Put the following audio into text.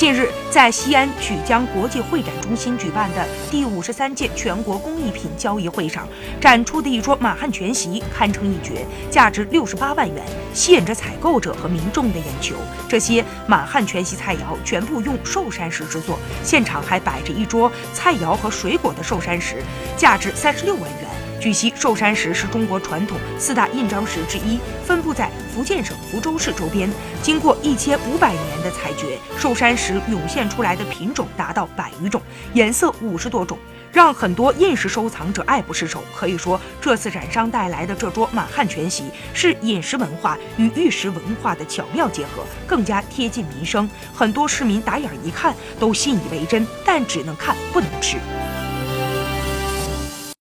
近日，在西安曲江国际会展中心举办的第五十三届全国工艺品交易会上，展出的一桌满汉全席堪称一绝，价值六十八万元，吸引着采购者和民众的眼球。这些满汉全席菜肴全部用寿山石制作，现场还摆着一桌菜肴和水果的寿山石，价值三十六万元。据悉，寿山石是中国传统四大印章石之一，分布在福建省福州市周边。经过一千五百年的采掘，寿山石涌现出来的品种达到百余种，颜色五十多种，让很多印石收藏者爱不释手。可以说，这次展商带来的这桌满汉全席是饮食文化与玉石文化的巧妙结合，更加贴近民生。很多市民打眼一看都信以为真，但只能看不能吃。